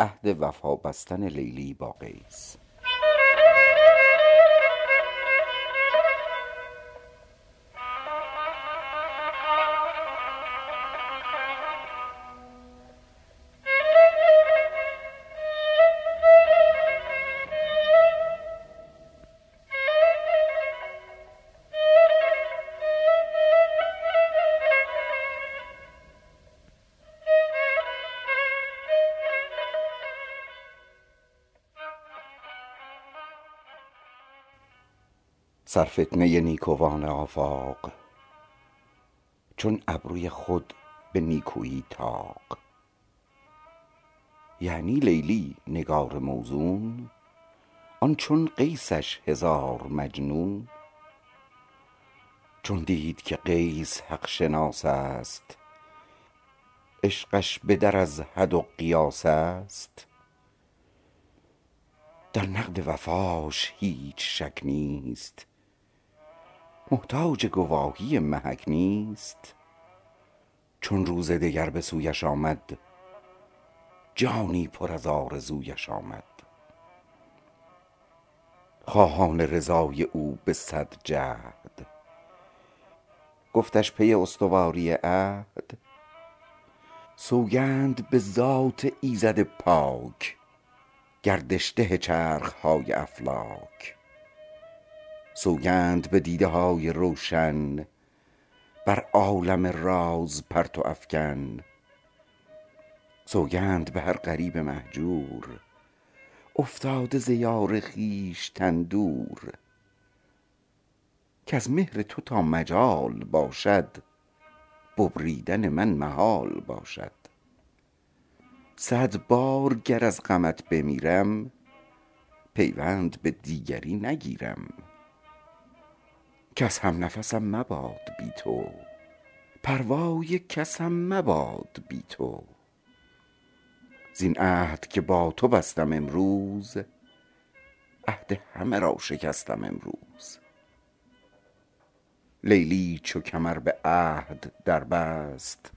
عهد وفا بستن لیلی با قیس. سرفتنه نیکوان آفاق چون ابروی خود به نیکویی طاق. یعنی لیلی نگار موزون آن چون قیسش هزار مجنون. چون دید که قیس حق شناس است عشقش به در از حد و قیاس است. در نقد وفاش هیچ شک نیست محتاج گواهی محک نیست. چون روز دگر به سویش آمد جانی پر از آرزویش آمد. خواهان رضای او به صد جهد. گفتش پی استواری عهد سوگند به ذات ایزد پاک گردش ده چرخ های افلاک. سوگند به دیده های روشن بر عالم راز پرتو افکن. سوگند به هر غریب مهجور افتاده ز یار خویشتن دور کز مهر تو تا مجال باشد ببریدن من محال باشد. صد بار گر از غمت بمیرم پیوند به دیگری نگیرم. کس هم نفسم مباد بی تو. پروای کسم مباد بی تو. زین عهد که با تو بستم امروز عهد همه را شکستم امروز. لیلی چو کمر به عهد در بست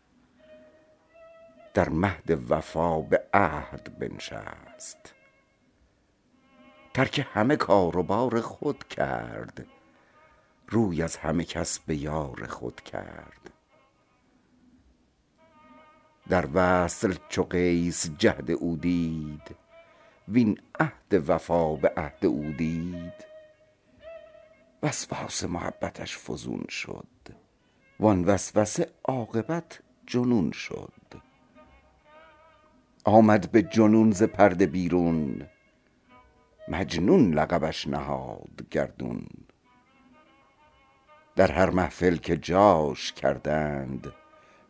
در مهد وفا به عهد بنشست. ترک همه کار و بار خود کرد روی از همه کس به یار خود کرد. در وصل چو قیس جهد او دید وین عهد وفا به عهد او دید. وسواس محبتش فزون شد وان وسوسه عاقبت جنون شد. آمد به جنون ز پرده بیرون مجنون لقبش نهاد گردون. در هر محفل که جاش کردند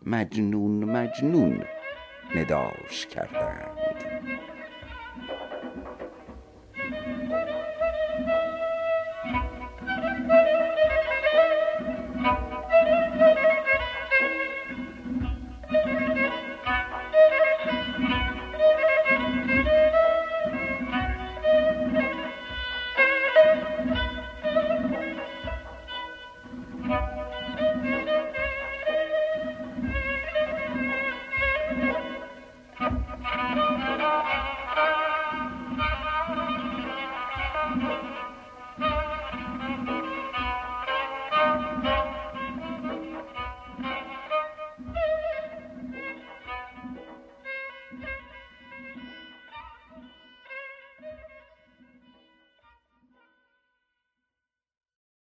مجنون مجنون نداش کردند.